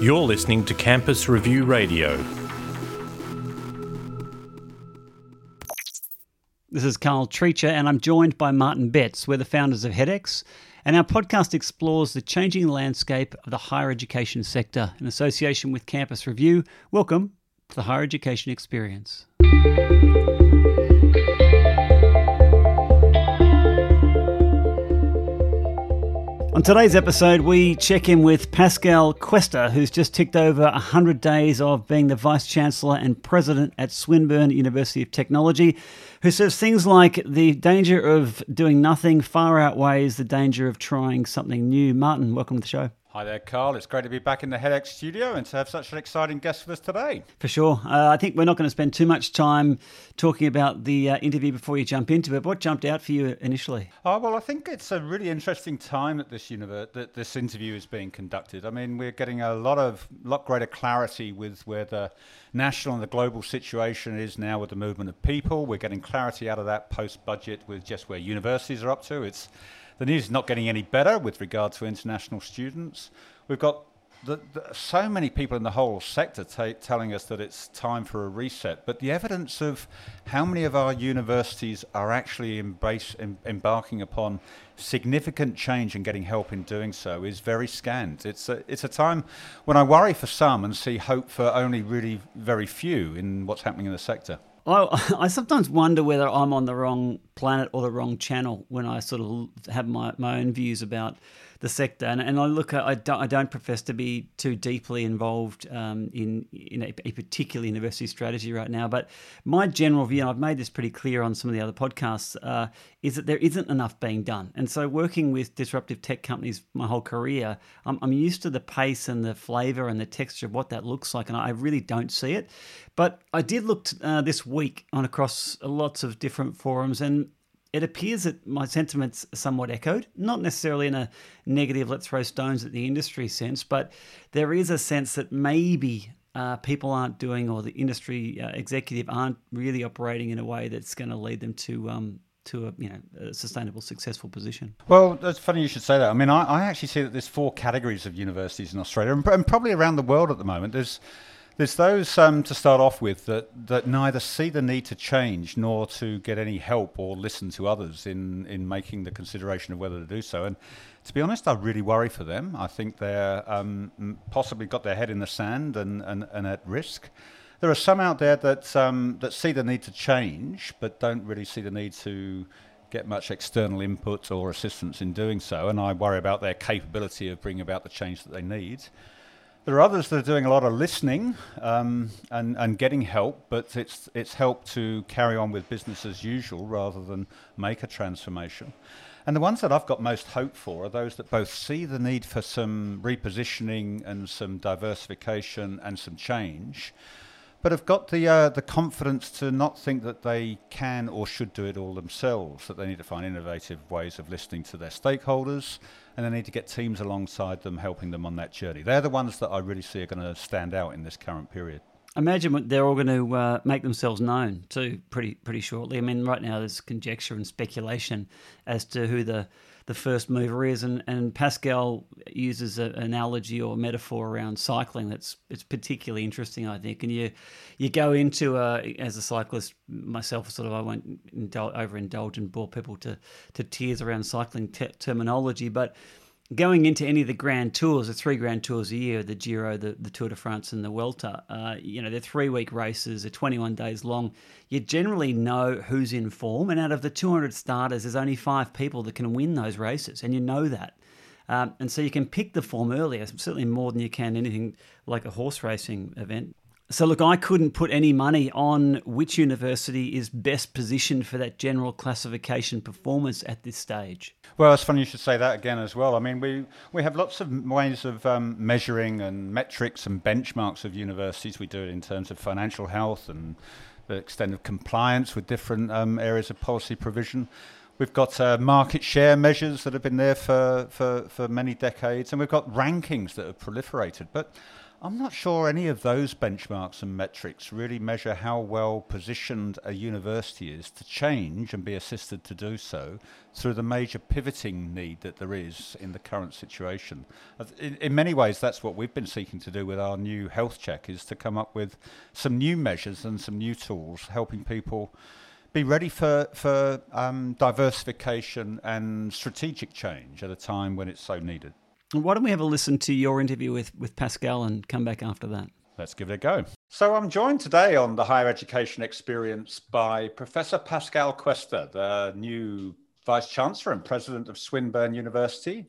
You're listening to Campus Review Radio. This is Carl Treacher, and I'm joined by Martin Betts. We're the founders of HEDx, and our podcast explores the changing landscape of the higher education sector in association with Campus Review. Welcome to the Higher Education Experience. On today's episode, we check in with Pascale Quester, who's just ticked over 100 days of being the Vice Chancellor and President at Swinburne University of Technology, who says things like the danger of doing nothing far outweighs the danger of trying something new. Martin, welcome to the show. Hi there, Carl. It's great to be back in the HEDx studio and to have such an exciting guest with us today. For sure. Uh, I think we're not going to spend too much time talking about the uh, interview before you jump into it. What jumped out for you initially? Oh, well, I think it's a really interesting time that this universe, that this interview is being conducted. I mean, we're getting a lot of lot greater clarity with where the national and the global situation is now with the movement of people. We're getting clarity out of that post budget with just where universities are up to. It's the news is not getting any better with regard to international students. We've got the, the, so many people in the whole sector t- telling us that it's time for a reset, but the evidence of how many of our universities are actually em, embarking upon significant change and getting help in doing so is very scant. It's a, it's a time when I worry for some and see hope for only really very few in what's happening in the sector. I, I sometimes wonder whether I'm on the wrong planet or the wrong channel when I sort of have my, my own views about the sector. And, and I look at, I don't, I don't profess to be too deeply involved um, in, in a, a, particular university strategy right now. But my general view, and I've made this pretty clear on some of the other podcasts, uh, is that there isn't enough being done. And so working with disruptive tech companies my whole career, I'm, I'm used to the pace and the flavor and the texture of what that looks like. And I really don't see it. But I did look uh, this week on across lots of different forums and it appears that my sentiments are somewhat echoed, not necessarily in a negative, let's throw stones at the industry sense, but there is a sense that maybe uh, people aren't doing or the industry uh, executive aren't really operating in a way that's going to lead them to. Um, to a you know a sustainable, successful position. Well, that's funny you should say that. I mean, I, I actually see that there's four categories of universities in Australia, and, and probably around the world at the moment. There's there's those um, to start off with that, that neither see the need to change nor to get any help or listen to others in, in making the consideration of whether to do so. And to be honest, I really worry for them. I think they're um, possibly got their head in the sand and, and, and at risk. There are some out there that, um, that see the need to change but don't really see the need to get much external input or assistance in doing so. And I worry about their capability of bringing about the change that they need. There are others that are doing a lot of listening um, and, and getting help, but it's, it's help to carry on with business as usual rather than make a transformation. And the ones that I've got most hope for are those that both see the need for some repositioning and some diversification and some change, but have got the uh, the confidence to not think that they can or should do it all themselves. That they need to find innovative ways of listening to their stakeholders, and they need to get teams alongside them, helping them on that journey. They're the ones that I really see are going to stand out in this current period. Imagine they're all going to uh, make themselves known too, pretty pretty shortly. I mean, right now there's conjecture and speculation as to who the the first mover is, and, and Pascale uses an analogy or metaphor around cycling that's it's particularly interesting, I think. And you you go into a, as a cyclist myself, sort of I won't indul- overindulge and bore people to to tears around cycling te- terminology, but going into any of the grand tours, the three grand tours a year, the Giro, the, the Tour de France, and the Vuelta, uh, you know, they're three week races, they're 21 days long. You generally know who's in form, and out of the 200 starters, there's only five people that can win those races, and you know that. Um, and so you can pick the form earlier, certainly more than you can anything like a horse racing event. So, look, I couldn't put any money on which university is best positioned for that general classification performance at this stage. Well, it's funny you should say that again as well. I mean, we, we have lots of ways of um, measuring and metrics and benchmarks of universities. We do it in terms of financial health and the extent of compliance with different um, areas of policy provision. We've got uh, market share measures that have been there for, for, for many decades, and we've got rankings that have proliferated. But I'm not sure any of those benchmarks and metrics really measure how well positioned a university is to change and be assisted to do so through the major pivoting need that there is in the current situation. In, in, many ways, that's what we've been seeking to do with our new health check is to come up with some new measures and some new tools helping people be ready for, for um, diversification and strategic change at a time when it's so needed. Why don't we have a listen to your interview with, with Pascale and come back after that? Let's give it a go. So, I'm joined today on the Higher Education Experience by Professor Pascale Quester, the new Vice Chancellor and President of Swinburne University,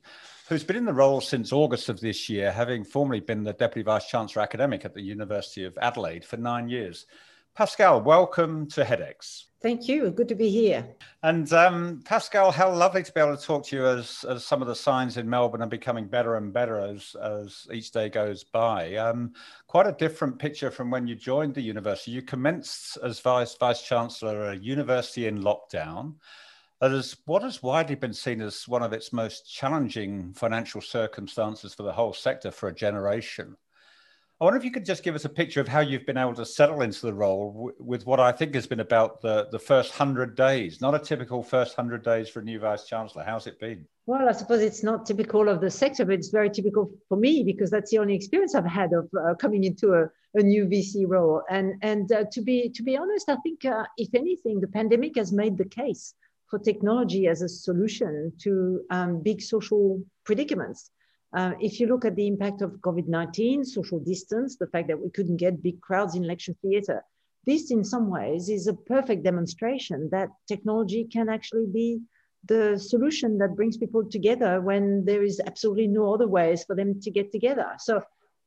who's been in the role since August of this year, having formerly been the Deputy Vice Chancellor Academic at the University of Adelaide for nine years. Pascale, welcome to HEDx. Thank you. Good to be here. And um, Pascale, how lovely to be able to talk to you as, as some of the signs in Melbourne are becoming better and better as, as each day goes by. Um, quite a different picture from when you joined the university. You commenced as Vice, Vice Chancellor at a university in lockdown. As what has widely been seen as one of its most challenging financial circumstances for the whole sector for a generation. I wonder if you could just give us a picture of how you've been able to settle into the role w- with what I think has been about the, the first 100 days, not a typical first 100 days for a new vice chancellor. How's it been? Well, I suppose it's not typical of the sector, but it's very typical for me because that's the only experience I've had of uh, coming into a, a, new VC role. And, and uh, to, be, to be honest, I think, uh, if anything, the pandemic has made the case for technology as a solution to um, big social predicaments. Uh, if you look at the impact of COVID 19, social distance, the fact that we couldn't get big crowds in lecture theatre, this in some ways is a perfect demonstration that technology can actually be the solution that brings people together when there is absolutely no other ways for them to get together. So,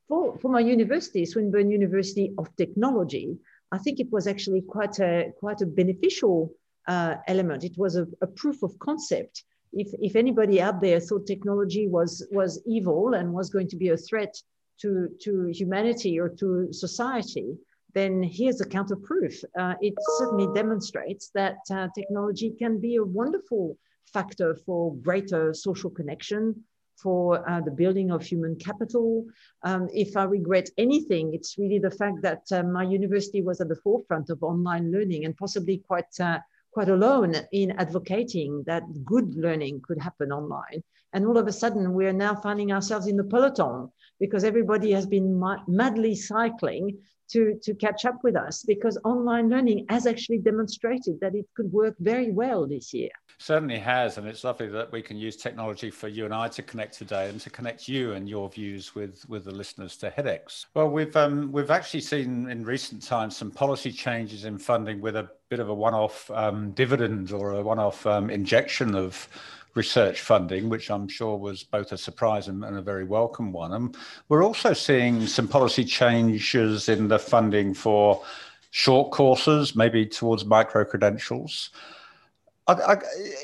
for, for my university, Swinburne University of Technology, I think it was actually quite a, quite a beneficial uh, element. It was a, a proof of concept if, if anybody out there thought technology was, was evil and was going to be a threat to, to humanity or to society, then here's a counter proof. Uh, it certainly demonstrates that uh, technology can be a wonderful factor for greater social connection, for uh, the building of human capital. Um, if I regret anything, it's really the fact that uh, my university was at the forefront of online learning and possibly quite uh, quite alone in advocating that good learning could happen online. And all of a sudden, we are now finding ourselves in the peloton because everybody has been madly cycling to, to catch up with us because online learning has actually demonstrated that it could work very well this year. Certainly has, and it's lovely that we can use technology for you and I to connect today and to connect you and your views with, with the listeners to HEDx. Well, we've um, we've actually seen in recent times some policy changes in funding with a bit of a one-off um, dividend or a one-off um, injection of research funding, which I'm sure was both a surprise and, and, a very welcome one. And we're also seeing some policy changes in the funding for short courses, maybe towards micro credentials.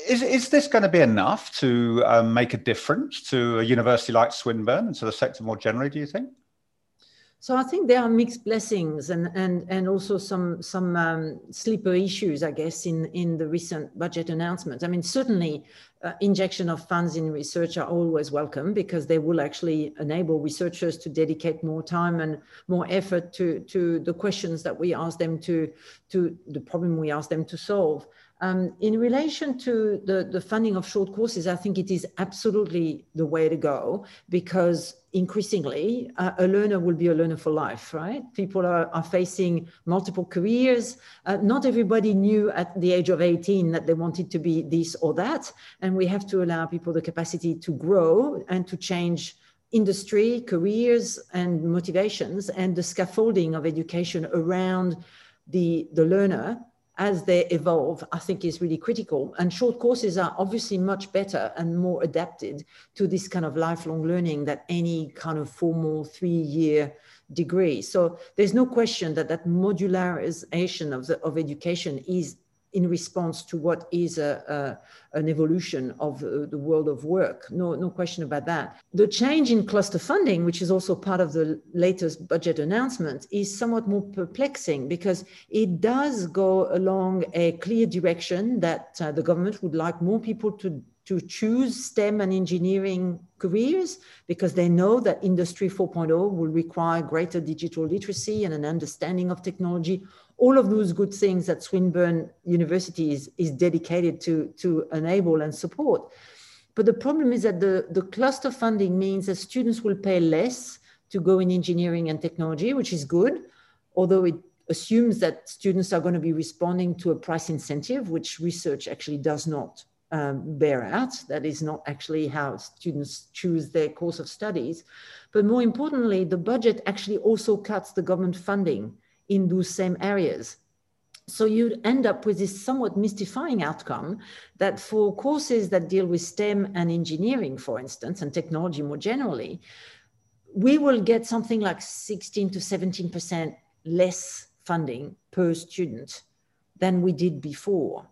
Is, is this going to be enough to um, make a difference to a university like Swinburne and to the sector more generally, do you think? So I think there are mixed blessings and and and also some some um, sleeper issues, I guess, in in the recent budget announcement. I mean, certainly, uh, injection of funds in research are always welcome because they will actually enable researchers to dedicate more time and more effort to to the questions that we ask them to to the problem we ask them to solve. Um, in relation to the, the funding of short courses, I think it is absolutely the way to go because increasingly uh, a learner will be a learner for life, right? People are, are facing multiple careers. Uh, not everybody knew at the age of 18 that they wanted to be this or that. And we have to allow people the capacity to grow and to change industry, careers, and motivations and the scaffolding of education around the, the learner as they evolve, I think is really critical. And short courses are obviously much better and more adapted to this kind of lifelong learning than any kind of formal three year degree. So there's no question that that modularization of, the, of education is in response to what is a, a an evolution of uh, the world of work. No, no question about that. The change in cluster funding, which is also part of the latest budget announcement, is somewhat more perplexing because it does go along a clear direction that uh, the government would like more people to to choose STEM and engineering careers because they know that Industry 4.0 will require greater digital literacy and an understanding of technology. All of those good things that Swinburne University is, is dedicated to, to enable and support. But the problem is that the, the cluster funding means that students will pay less to go in engineering and technology, which is good, although it assumes that students are going to be responding to a price incentive, which research actually does not um, bear out. That is not actually how students choose their course of studies. But more importantly, the budget actually also cuts the government funding in those same areas. So you'd end up with this somewhat mystifying outcome that for courses that deal with STEM and engineering, for instance, and technology more generally, we will get something like 16 to 17% less funding per student than we did before.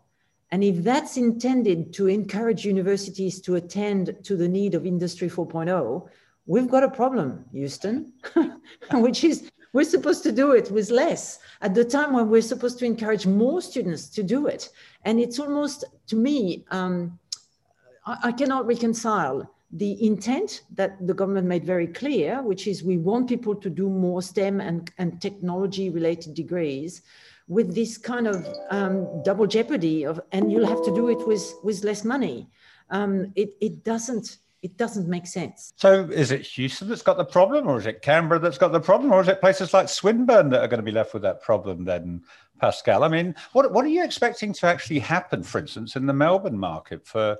And if that's intended to encourage universities to attend to the need of Industry 4.0, we've got a problem, Houston, which is we're supposed to do it with less at the time when we're supposed to encourage more students to do it. And it's almost, to me, um, I, I cannot reconcile the intent that the government made very clear, which is we want people to do more STEM and, and technology related degrees with this kind of um, double jeopardy of, and you'll have to do it with, with less money. Um, it, it doesn't, it doesn't make sense. So is it Houston that's got the problem or is it Canberra that's got the problem or is it places like Swinburne that are going to be left with that problem then, Pascale? I mean, what, what are you expecting to actually happen, for instance, in the Melbourne market for,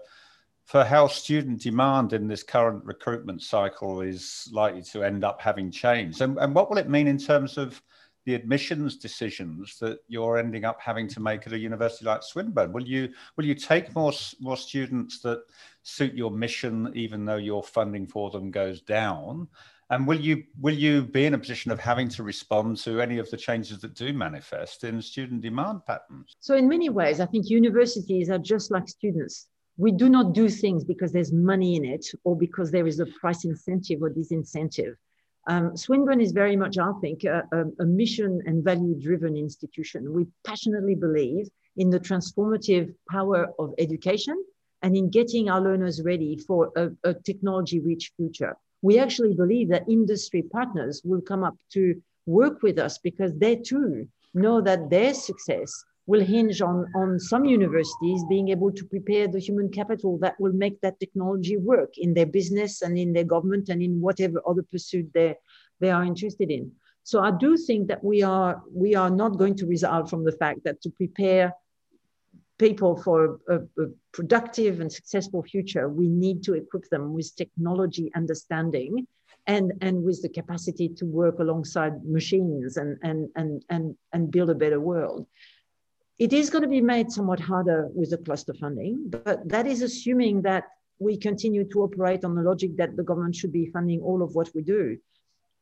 for how student demand in this current recruitment cycle is likely to end up having changed? And, and what will it mean in terms of the admissions decisions that you're ending up having to make at a university like Swinburne? Will you will you take more more students that suit your mission, even though your funding for them goes down? And will you will you be in a position of having to respond to any of the changes that do manifest in student demand patterns? So in many ways, I think universities are just like students. We do not do things because there's money in it or because there is a price incentive or disincentive um, Swinburne is very much, I think, a, a, a mission and value driven institution. We passionately believe in the transformative power of education and in getting our learners ready for a, a technology rich future. We actually believe that industry partners will come up to work with us because they too know that their success will hinge on, on some universities being able to prepare the human capital that will make that technology work in their business and in their government and in whatever other pursuit they, they are interested in. So I do think that we are we are not going to result from the fact that to prepare people for a, a, productive and successful future, we need to equip them with technology understanding and, and with the capacity to work alongside machines and, and, and, and, and build a better world. It is going to be made somewhat harder with the cluster funding, but that is assuming that we continue to operate on the logic that the government should be funding all of what we do.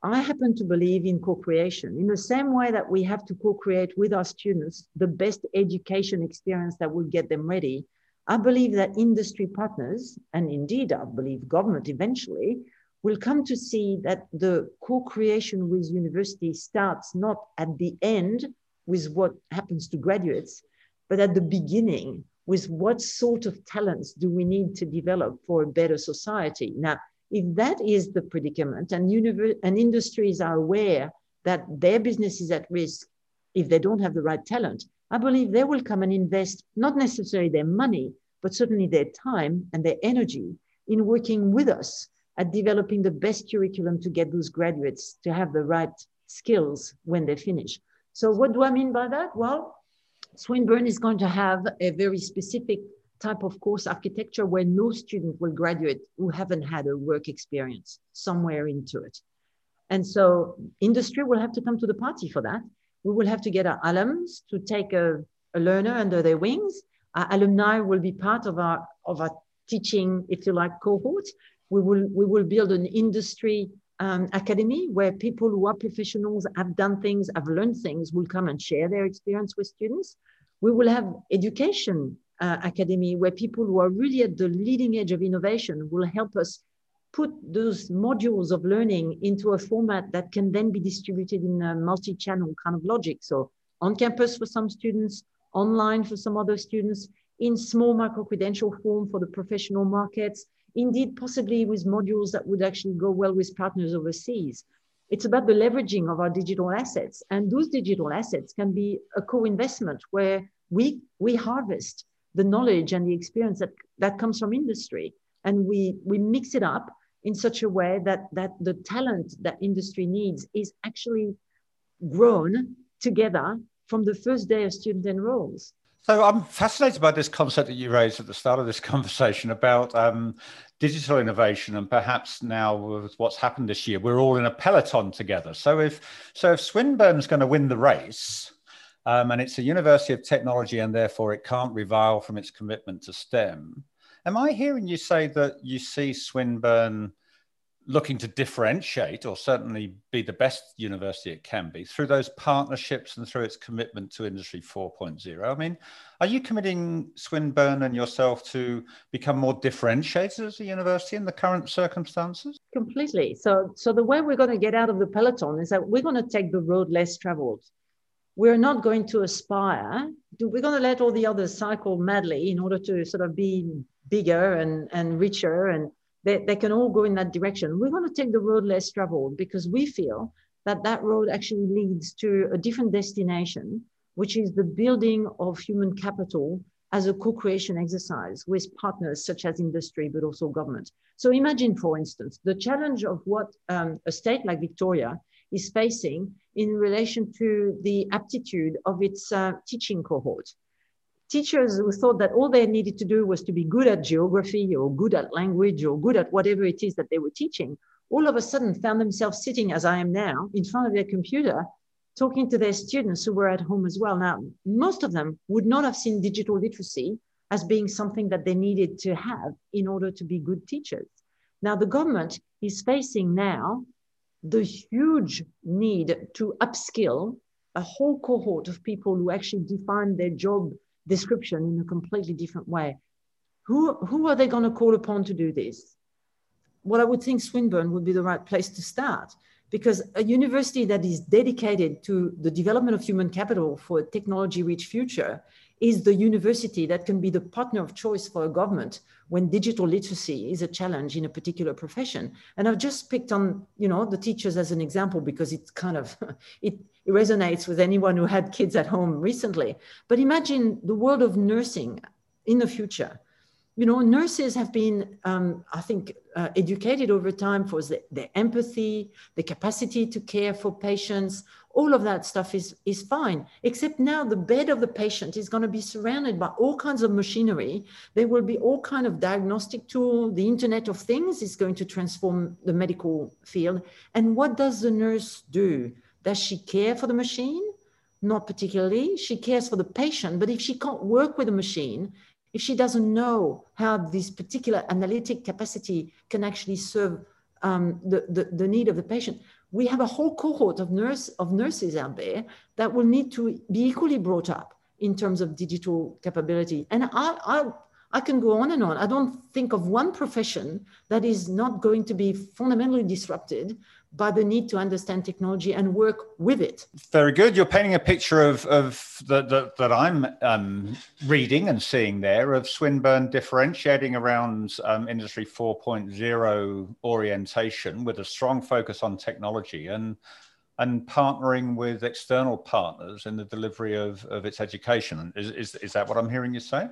I happen to believe in co-creation in the same way that we have to co-create with our students the best education experience that will get them ready. I believe that industry partners, and indeed I believe government eventually, will come to see that the co-creation with university starts not at the end with what happens to graduates, but at the beginning with what sort of talents do we need to develop for a better society. Now, if that is the predicament and, and industries are aware that their business is at risk if they don't have the right talent, I believe they will come and invest not necessarily their money, but certainly their time and their energy in working with us at developing the best curriculum to get those graduates to have the right skills when they finish. So what do I mean by that? Well, Swinburne is going to have a very specific type of course architecture where no student will graduate who haven't had a work experience somewhere into it. And so industry will have to come to the party for that. We will have to get our alums to take a, a learner under their wings. Our alumni will be part of our, of our teaching, if you like, cohort. We will, we will build an industry um, academy where people who are professionals, have done things, have learned things, will come and share their experience with students. We will have education uh, academy where people who are really at the leading edge of innovation will help us put those modules of learning into a format that can then be distributed in a multi-channel kind of logic. So on campus for some students, online for some other students, in small micro-credential form for the professional markets, indeed possibly with modules that would actually go well with partners overseas. It's about the leveraging of our digital assets. And those digital assets can be a co-investment where we, we harvest the knowledge and the experience that, that comes from industry. And we, we mix it up in such a way that, that the talent that industry needs is actually grown together from the first day of student enrolls. So I'm fascinated by this concept that you raised at the start of this conversation about um, digital innovation, and perhaps now with what's happened this year, we're all in a peloton together. So if so, if Swinburne's going to win the race, um, and it's a university of technology, and therefore it can't revile from its commitment to STEM. Am I hearing you say that you see Swinburne looking to differentiate or certainly be the best university it can be through those partnerships and through its commitment to industry 4.0 i mean are you committing swinburne and yourself to become more differentiated as a university in the current circumstances? Completely. So so the way we're going to get out of the peloton is that we're going to take the road less traveled we're not going to aspire we're going to let all the others cycle madly in order to sort of be bigger and and richer and they, they can all go in that direction. We're going to take the road less traveled because we feel that that road actually leads to a different destination, which is the building of human capital as a co-creation exercise with partners such as industry, but also government. So imagine, for instance, the challenge of what um, a state like Victoria is facing in relation to the aptitude of its uh, teaching cohort teachers who thought that all they needed to do was to be good at geography or good at language or good at whatever it is that they were teaching, all of a sudden found themselves sitting, as I am now, in front of their computer, talking to their students who were at home as well. Now, most of them would not have seen digital literacy as being something that they needed to have in order to be good teachers. Now, the government is facing now the huge need to upskill a whole cohort of people who actually define their job description in a completely different way. Who, who are they going to call upon to do this? Well, I would think Swinburne would be the right place to start because a university that is dedicated to the development of human capital for a technology rich future is the university that can be the partner of choice for a government when digital literacy is a challenge in a particular profession. And i've just picked on you know the teachers as an example because it's kind of it, it resonates with anyone who had kids at home recently. But imagine the world of nursing in the future you know, nurses have been, um, I think, uh, educated over time for the, their empathy, the capacity to care for patients. All of that stuff is, is fine, except now the bed of the patient is going to be surrounded by all kinds of machinery. There will be all kind of diagnostic tool. The Internet of Things is going to transform the medical field. And what does the nurse do? Does she care for the machine? Not particularly. She cares for the patient, but if she can't work with the machine, if she doesn't know how this particular analytic capacity can actually serve um, the, the, the, need of the patient, we have a whole cohort of, nurse, of nurses out there that will need to be equally brought up in terms of digital capability. And I, I, I can go on and on. I don't think of one profession that is not going to be fundamentally disrupted by the need to understand technology and work with it. Very good. You're painting a picture of, of the, the, that I'm um, reading and seeing there of Swinburne differentiating around um, Industry 4.0 orientation with a strong focus on technology and and partnering with external partners in the delivery of, of its education. Is, is, is that what I'm hearing you say?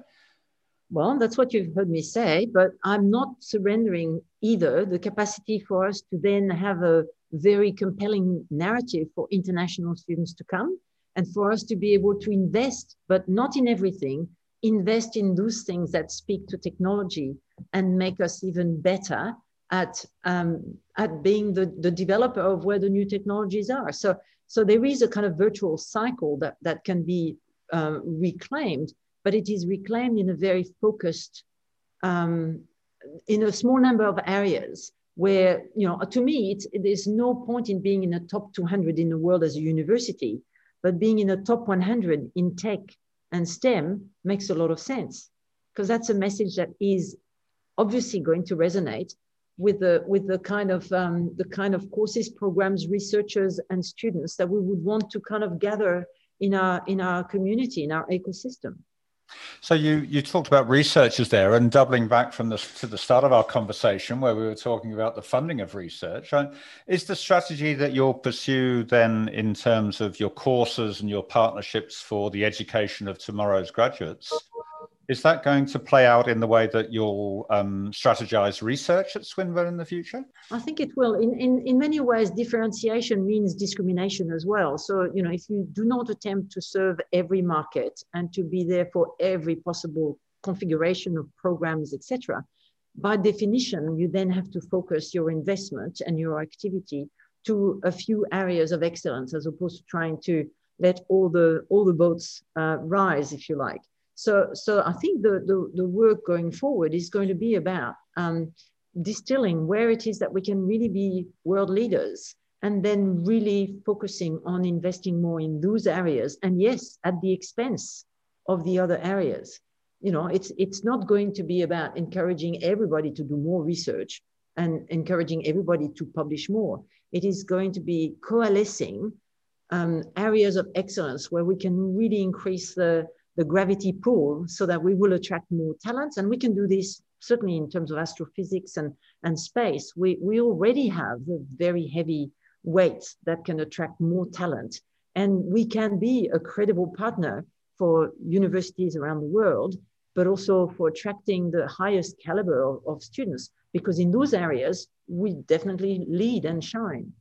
Well, that's what you've heard me say, but I'm not surrendering either the capacity for us to then have a very compelling narrative for international students to come and for us to be able to invest, but not in everything, invest in those things that speak to technology and make us even better at, um, at being the, the developer of where the new technologies are. So, so there is a kind of virtual cycle that, that can be uh, reclaimed but it is reclaimed in a very focused, um, in a small number of areas where, you know, to me, there's no point in being in the top 200 in the world as a university, but being in the top 100 in tech and STEM makes a lot of sense because that's a message that is obviously going to resonate with the with the kind of um, the kind of courses, programs, researchers, and students that we would want to kind of gather in our in our community, in our ecosystem. So you you talked about researchers there, and doubling back from the to the start of our conversation where we were talking about the funding of research. Right? Is the strategy that you'll pursue then in terms of your courses and your partnerships for the education of tomorrow's graduates? Is that going to play out in the way that you'll um, strategize research at Swinburne in the future? I think it will. In, in, in many ways, differentiation means discrimination as well. So, you know, if you do not attempt to serve every market and to be there for every possible configuration of programs, etc., by definition, you then have to focus your investment and your activity to a few areas of excellence as opposed to trying to let all the all the boats uh, rise, if you like. So, so I think the, the, the work going forward is going to be about um, distilling where it is that we can really be world leaders and then really focusing on investing more in those areas. And yes, at the expense of the other areas. You know, it's, it's not going to be about encouraging everybody to do more research and encouraging everybody to publish more. It is going to be coalescing um, areas of excellence where we can really increase the, the gravity pull so that we will attract more talents. And we can do this certainly in terms of astrophysics and, and space. We, we already have very heavy weights that can attract more talent. And we can be a credible partner for universities around the world, but also for attracting the highest caliber of, of students, because in those areas, we definitely lead and shine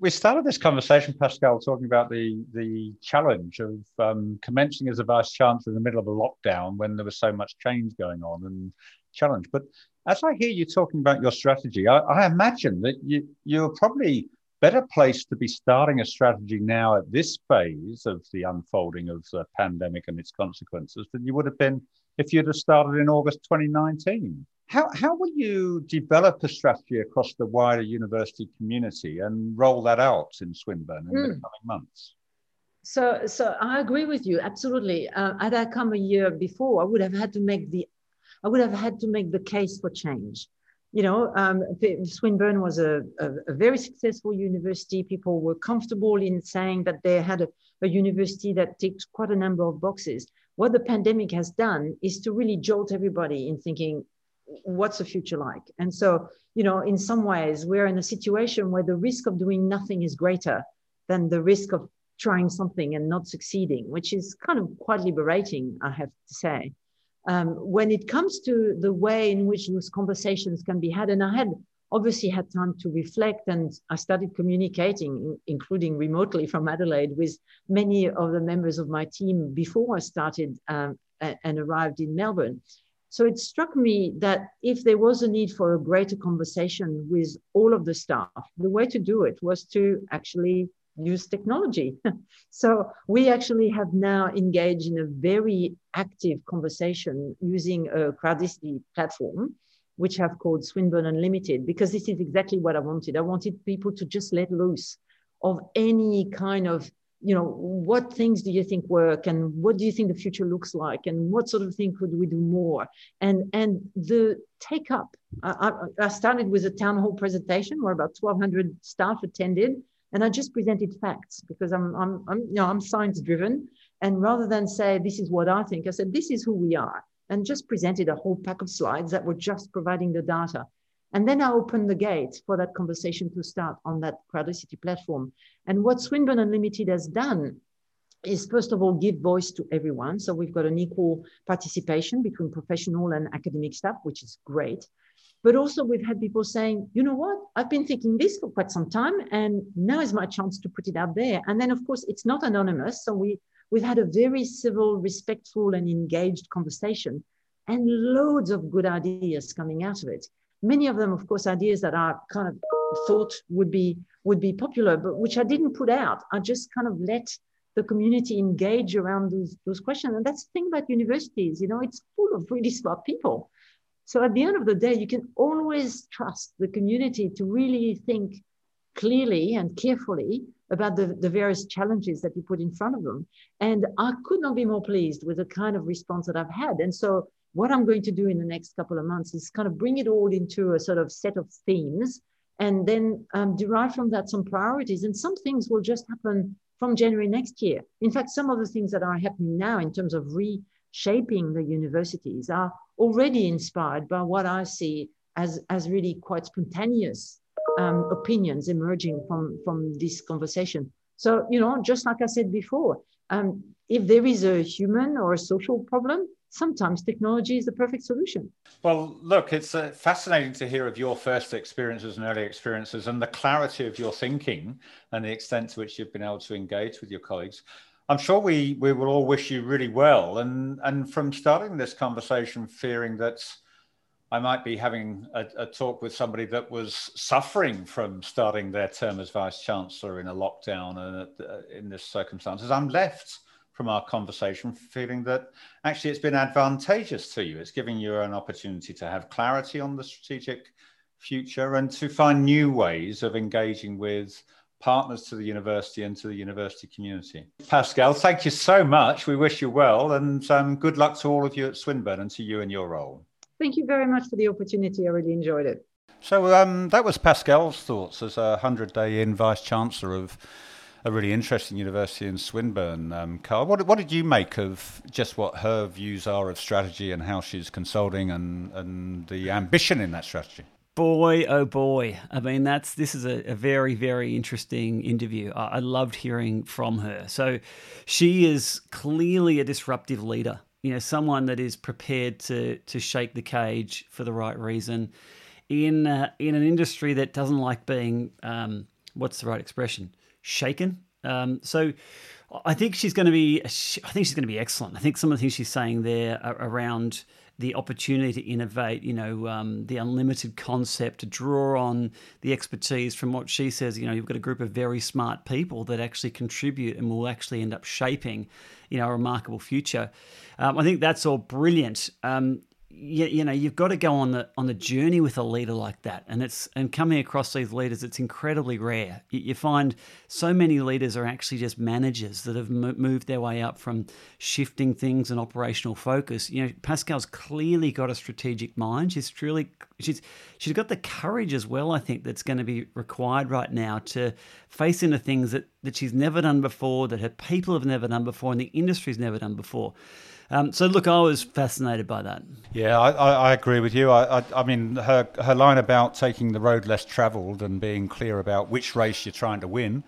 we started this conversation, Pascale, talking about the the challenge of um, commencing as a vice chancellor in the middle of a lockdown when there was so much change going on and challenge. But as I hear you talking about your strategy, I, I imagine that you you're probably better placed to be starting a strategy now at this phase of the unfolding of the pandemic and its consequences than you would have been if you'd have started in August 2019. How, how will you develop a strategy across the wider university community and roll that out in Swinburne in mm. the hmm. coming months? So, so I agree with you absolutely. Uh, had I come a year before, I would have had to make the, I would have had to make the case for change. You know, um, Swinburne was a, a, a, very successful university. People were comfortable in saying that they had a, a university that ticks quite a number of boxes. What the pandemic has done is to really jolt everybody in thinking, what's the future like? And so, you know, in some ways, we're in a situation where the risk of doing nothing is greater than the risk of trying something and not succeeding, which is kind of quite liberating, I have to say. Um, when it comes to the way in which those conversations can be had, and I had obviously had time to reflect and I started communicating, including remotely from Adelaide, with many of the members of my team before I started um, and arrived in Melbourne. So it struck me that if there was a need for a greater conversation with all of the staff, the way to do it was to actually use technology. so we actually have now engaged in a very active conversation using a crowdicity platform, which I've called Swinburne Unlimited, because this is exactly what I wanted. I wanted people to just let loose of any kind of you know, what things do you think work and what do you think the future looks like and what sort of thing could we do more? And, and the take up, I, I started with a town hall presentation where about 1200 staff attended and I just presented facts because I'm, I'm, I'm, you know, I'm science driven. And rather than say, this is what I think, I said, this is who we are and just presented a whole pack of slides that were just providing the data. And then I opened the gate for that conversation to start on that Crowdicity platform. And what Swinburne Unlimited has done is first of all give voice to everyone. So we've got an equal participation between professional and academic staff, which is great. But also we've had people saying, you know what, I've been thinking this for quite some time, and now is my chance to put it out there. And then of course it's not anonymous. So we we've had a very civil, respectful, and engaged conversation, and loads of good ideas coming out of it many of them, of course, ideas that I kind of thought would be would be popular, but which I didn't put out. I just kind of let the community engage around those, those questions. And that's the thing about universities, you know, it's full of really smart people. So at the end of the day, you can always trust the community to really think clearly and carefully about the, the various challenges that you put in front of them. And I could not be more pleased with the kind of response that I've had. And so, what I'm going to do in the next couple of months is kind of bring it all into a sort of set of themes and then um, derive from that some priorities. And some things will just happen from January next year. In fact, some of the things that are happening now in terms of reshaping the universities are already inspired by what I see as, as really quite spontaneous um, opinions emerging from, from this conversation. So, you know, just like I said before, um, if there is a human or a social problem, sometimes technology is the perfect solution. Well, look, it's uh, fascinating to hear of your first experiences and early experiences and the clarity of your thinking and the extent to which you've been able to engage with your colleagues. I'm sure we, we will all wish you really well. And, and from starting this conversation, fearing that I might be having a, a, talk with somebody that was suffering from starting their term as vice chancellor in a lockdown and uh, in this circumstances. I'm left from our conversation feeling that actually it's been advantageous to you. It's giving you an opportunity to have clarity on the strategic future and to find new ways of engaging with partners to the university and to the university community. Pascale, thank you so much. We wish you well and um, good luck to all of you at Swinburne and to you in your role. Thank you very much for the opportunity. I really enjoyed it. So um, that was Pascale's thoughts as a 100 day in Vice Chancellor of a really interesting university in Swinburne. Um, Carl, what, what did you make of just what her views are of strategy and how she's consulting and, and the ambition in that strategy? Boy, oh boy! I mean, that's this is a, a very, very interesting interview. I, I loved hearing from her. So, she is clearly a disruptive leader you know, someone that is prepared to to shake the cage for the right reason in uh, in an industry that doesn't like being um, what's the right expression shaken. Um, so I think she's going to be I think she's going to be excellent. I think some of the things she's saying there around the opportunity to innovate, you know, um, the unlimited concept to draw on the expertise from what she says. You know, you've got a group of very smart people that actually contribute and will actually end up shaping, you know, a remarkable future. Um, I think that's all brilliant. Um, you, you know you've got to go on the on the journey with a leader like that. And it's and coming across these leaders it's incredibly rare. You, you find so many leaders are actually just managers that have moved their way up from shifting things and operational focus. You know Pascale's clearly got a strategic mind. She's truly she's she's got the courage as well i think that's going to be required right now to face into things that that she's never done before that her people have never done before and the industry's never done before um, so look, I was fascinated by that. Yeah, I, I, agree with you. I, I, mean, her her line about taking the road less travelled and being clear about which race you're trying to win.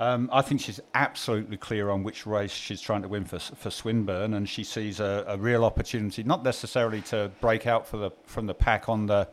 Um, I think she's absolutely clear on which race she's trying to win for for Swinburne, and she sees a, a real opportunity, not necessarily to break out for the from the pack on the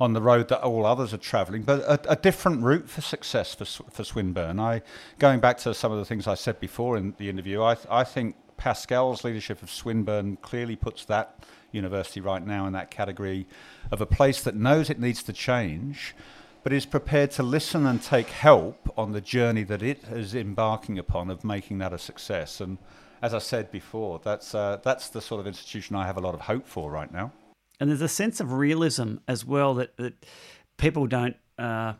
on the road that all others are travelling, but a, a, different route for success for for Swinburne. I going back to some of the things I said before in the interview, I I think Pascale's leadership of Swinburne clearly puts that university right now in that category of a place that knows it needs to change, but is prepared to listen and take help on the journey that it is embarking upon of making that a success. And as I said before, that's uh, that's the sort of institution I have a lot of hope for right now. And there's a sense of realism as well that, that people don't. Uh,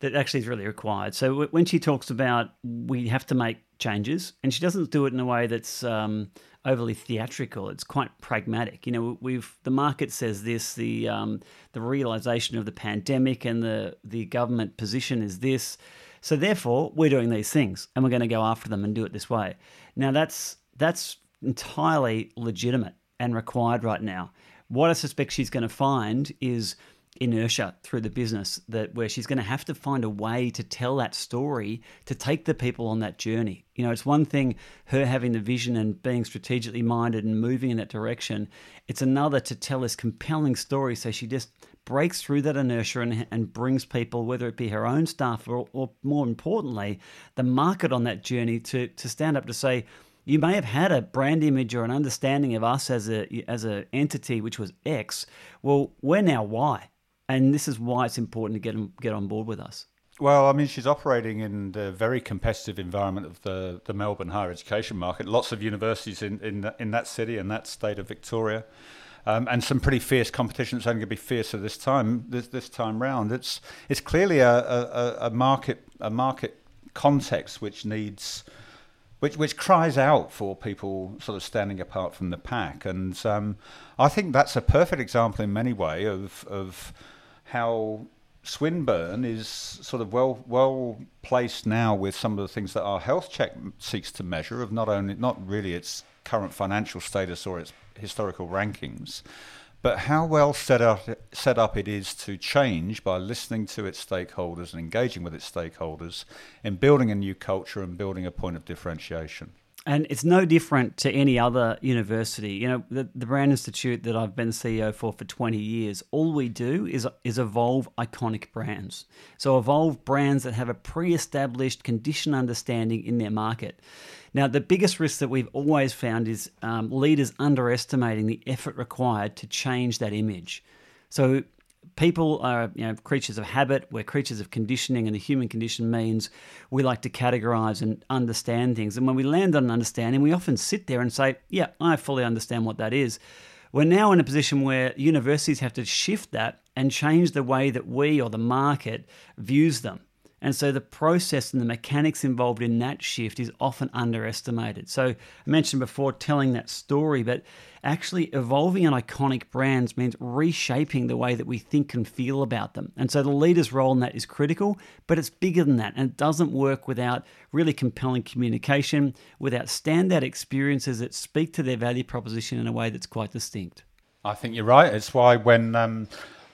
that actually is really required. So when she talks about we have to make changes, and she doesn't do it in a way that's um, overly theatrical. It's quite pragmatic. You know, we've the market says this, the um, the realization of the pandemic and the the government position is this. So therefore, we're doing these things, and we're going to go after them and do it this way. Now that's that's entirely legitimate and required right now. What I suspect she's going to find is inertia through the business that where she's going to have to find a way to tell that story to take the people on that journey. You know, it's one thing her having the vision and being strategically minded and moving in that direction. It's another to tell this compelling story so she just breaks through that inertia and, and brings people, whether it be her own staff or, or more importantly, the market on that journey to to stand up to say, you may have had a brand image or an understanding of us as a as an entity which was X. Well, we're now Y and this is why it's important to get them, get on board with us. Well, I mean, she's operating in the very competitive environment of the, the Melbourne higher education market. Lots of universities in, in, in that city and that state of Victoria. um, and some pretty fierce competition. It's only going to be fiercer this time. This this time round, it's it's clearly a, a, a market a market context which needs. Which, which cries out for people sort of standing apart from the pack, and um, I think that's a perfect example in many ways of of how Swinburne is sort of well well placed now with some of the things that our health check seeks to measure of not only not really its current financial status or its historical rankings, but how well set up set up it is to change by listening to its stakeholders and engaging with its stakeholders in building a new culture and building a point of differentiation. And it's no different to any other university. You know, the, the Brand Institute that I've been CEO for for 20 years, all we do is, is evolve iconic brands. So, evolve brands that have a pre established condition understanding in their market. Now, the biggest risk that we've always found is um, leaders underestimating the effort required to change that image. So, people are you know, creatures of habit, we're creatures of conditioning, and the human condition means we like to categorize and understand things. And when we land on an understanding, we often sit there and say, Yeah, I fully understand what that is. We're now in a position where universities have to shift that and change the way that we or the market views them. And so the process and the mechanics involved in that shift is often underestimated. So I mentioned before telling that story, but actually evolving an iconic brands means reshaping the way that we think and feel about them. And so the leader's role in that is critical, but it's bigger than that. And it doesn't work without really compelling communication, without standout experiences that speak to their value proposition in a way that's quite distinct. I think you're right. It's why when um,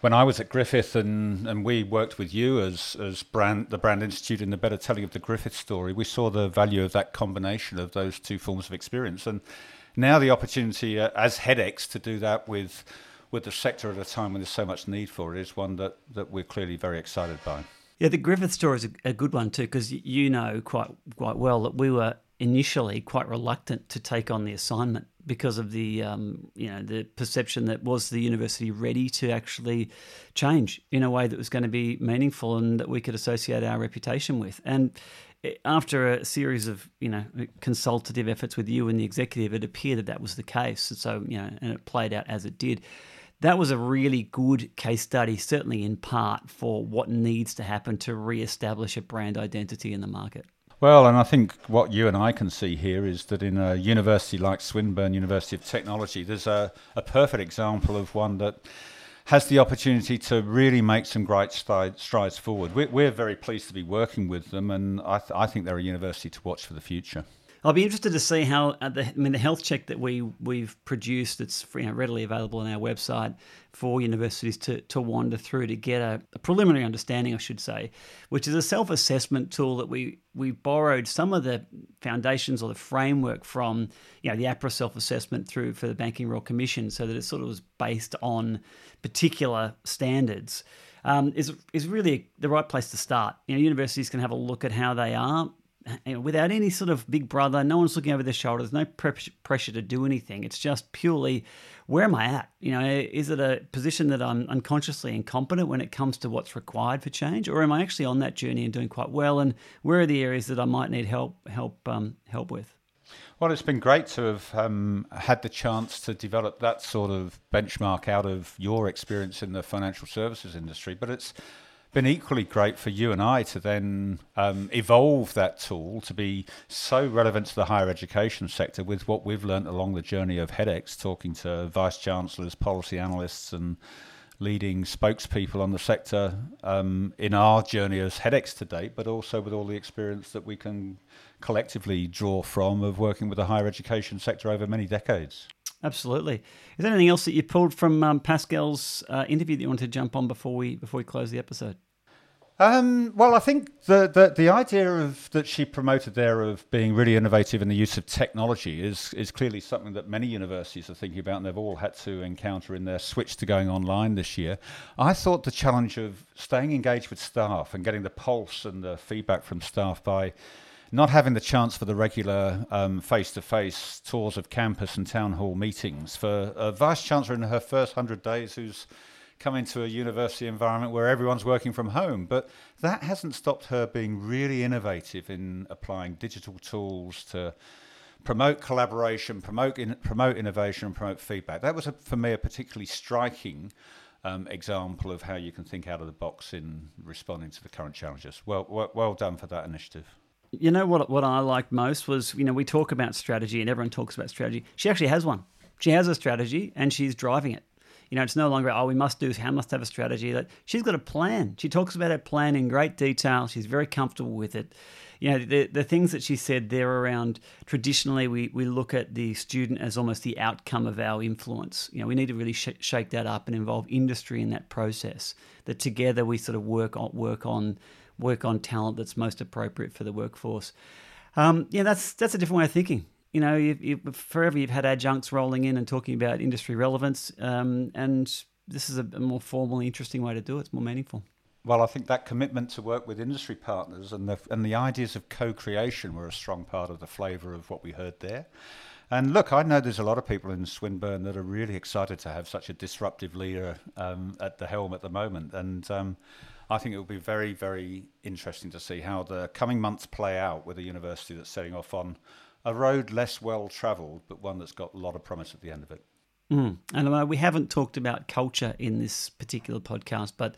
when I was at Griffith and, and we worked with you as as brand the Brand Institute in the better telling of the Griffith story, we saw the value of that combination of those two forms of experience, and now the opportunity uh, as HEDx to do that with with the sector at a time when there's so much need for it is one that, that we're clearly very excited by. Yeah, the Griffith story is a, a good one too, because you know quite quite well that we were initially quite reluctant to take on the assignment because of the um, you know the perception that was the university ready to actually change in a way that was going to be meaningful and that we could associate our reputation with. And after a series of you know consultative efforts with you and the executive, it appeared that that was the case. and So you know, and it played out as it did. That was a really good case study, certainly in part for what needs to happen to re-establish a brand identity in the market. Well, and I think what you and I can see here is that in a university like Swinburne University of Technology, there's a, a perfect example of one that has the opportunity to really make some great strides forward. We're, very pleased to be working with them, and I, th- I think they're a university to watch for the future. I'll be interested to see how uh, the, I mean the health check that we we've produced that's you know, readily available on our website for universities to, to wander through to get a, a preliminary understanding, I should say, which is a self assessment tool that we we borrowed some of the foundations or the framework from you know the APRA self assessment through for the Banking Royal Commission, so that it sort of was based on particular standards. Um, is is really the right place to start. You know, universities can have a look at how they are you know, without any sort of big brother, no one's looking over their shoulders, no pressure to do anything. It's just purely where am I at? You know, is it a position that I'm unconsciously incompetent when it comes to what's required for change, or am I actually on that journey and doing quite well? And where are the areas that I might need help help um, help with? Well, it's been great to have um, had the chance to develop that sort of benchmark out of your experience in the financial services industry, but it's been equally great for you and I to then um, evolve that tool to be so relevant to the higher education sector with what we've learned along the journey of HEDx, talking to vice chancellors, policy analysts, and leading spokespeople on the sector um, in our journey as HEDx to date, but also with all the experience that we can collectively draw from of working with the higher education sector over many decades. Absolutely. Is there anything else that you pulled from um, Pascale's uh, interview that you want to jump on before we before we close the episode? Um, well, I think the, the, the idea of that she promoted there of being really innovative in the use of technology is is clearly something that many universities are thinking about, and they've all had to encounter in their switch to going online this year. I thought the challenge of staying engaged with staff and getting the pulse and the feedback from staff by not having the chance for the regular face to face tours of campus and town hall meetings for a vice chancellor in her first hundred days who's come into a university environment where everyone's working from home. But that hasn't stopped her being really innovative in applying digital tools to promote collaboration, promote in, promote innovation, and promote feedback. That was a, for me a particularly striking um, example of how you can think out of the box in responding to the current challenges. Well, well, well done for that initiative. You know what? What I liked most was you know we talk about strategy and everyone talks about strategy. She actually has one. She has a strategy and she's driving it. You know, it's no longer oh we must do, how must have a strategy. That she's got a plan. She talks about her plan in great detail. She's very comfortable with it you know, the, the things that she said there around traditionally we, we look at the student as almost the outcome of our influence. You know, we need to really sh- shake that up and involve industry in that process. That together we sort of work on work on work on talent that's most appropriate for the workforce. Um, yeah, that's that's a different way of thinking. You know, you, you, forever you've had adjuncts rolling in and talking about industry relevance, um, and this is a, more formal, interesting way to do it. It's more meaningful. Well, I think that commitment to work with industry partners and the, and the ideas of co creation were a strong part of the flavour of what we heard there. And look, I know there's a lot of people in Swinburne that are really excited to have such a disruptive leader um, at the helm at the moment. And um, I think it will be very, very interesting to see how the coming months play out with a university that's setting off on a road less well travelled, but one that's got a lot of promise at the end of it. Mm. And uh, we haven't talked about culture in this particular podcast, but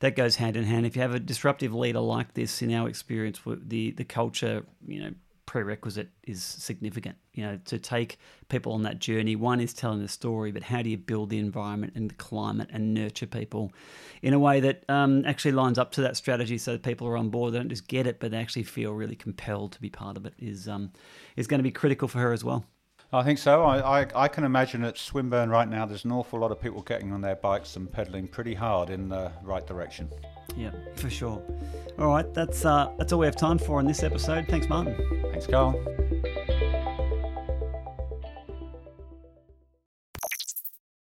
that goes hand in hand. If you have a disruptive leader like this, in our experience, the the culture, you know, prerequisite is significant. You know, to take people on that journey. One is telling the story, but how do you build the environment and the climate and nurture people in a way that um, actually lines up to that strategy, so that people are on board. They don't just get it, but they actually feel really compelled to be part of it. Is um, is going to be critical for her as well. I think so. I, I, I, can imagine at Swinburne right now, there's an awful lot of people getting on their bikes and pedaling pretty hard in the right direction. Yeah, for sure. All right, that's uh, that's all we have time for in this episode. Thanks, Martin. Thanks, Carl.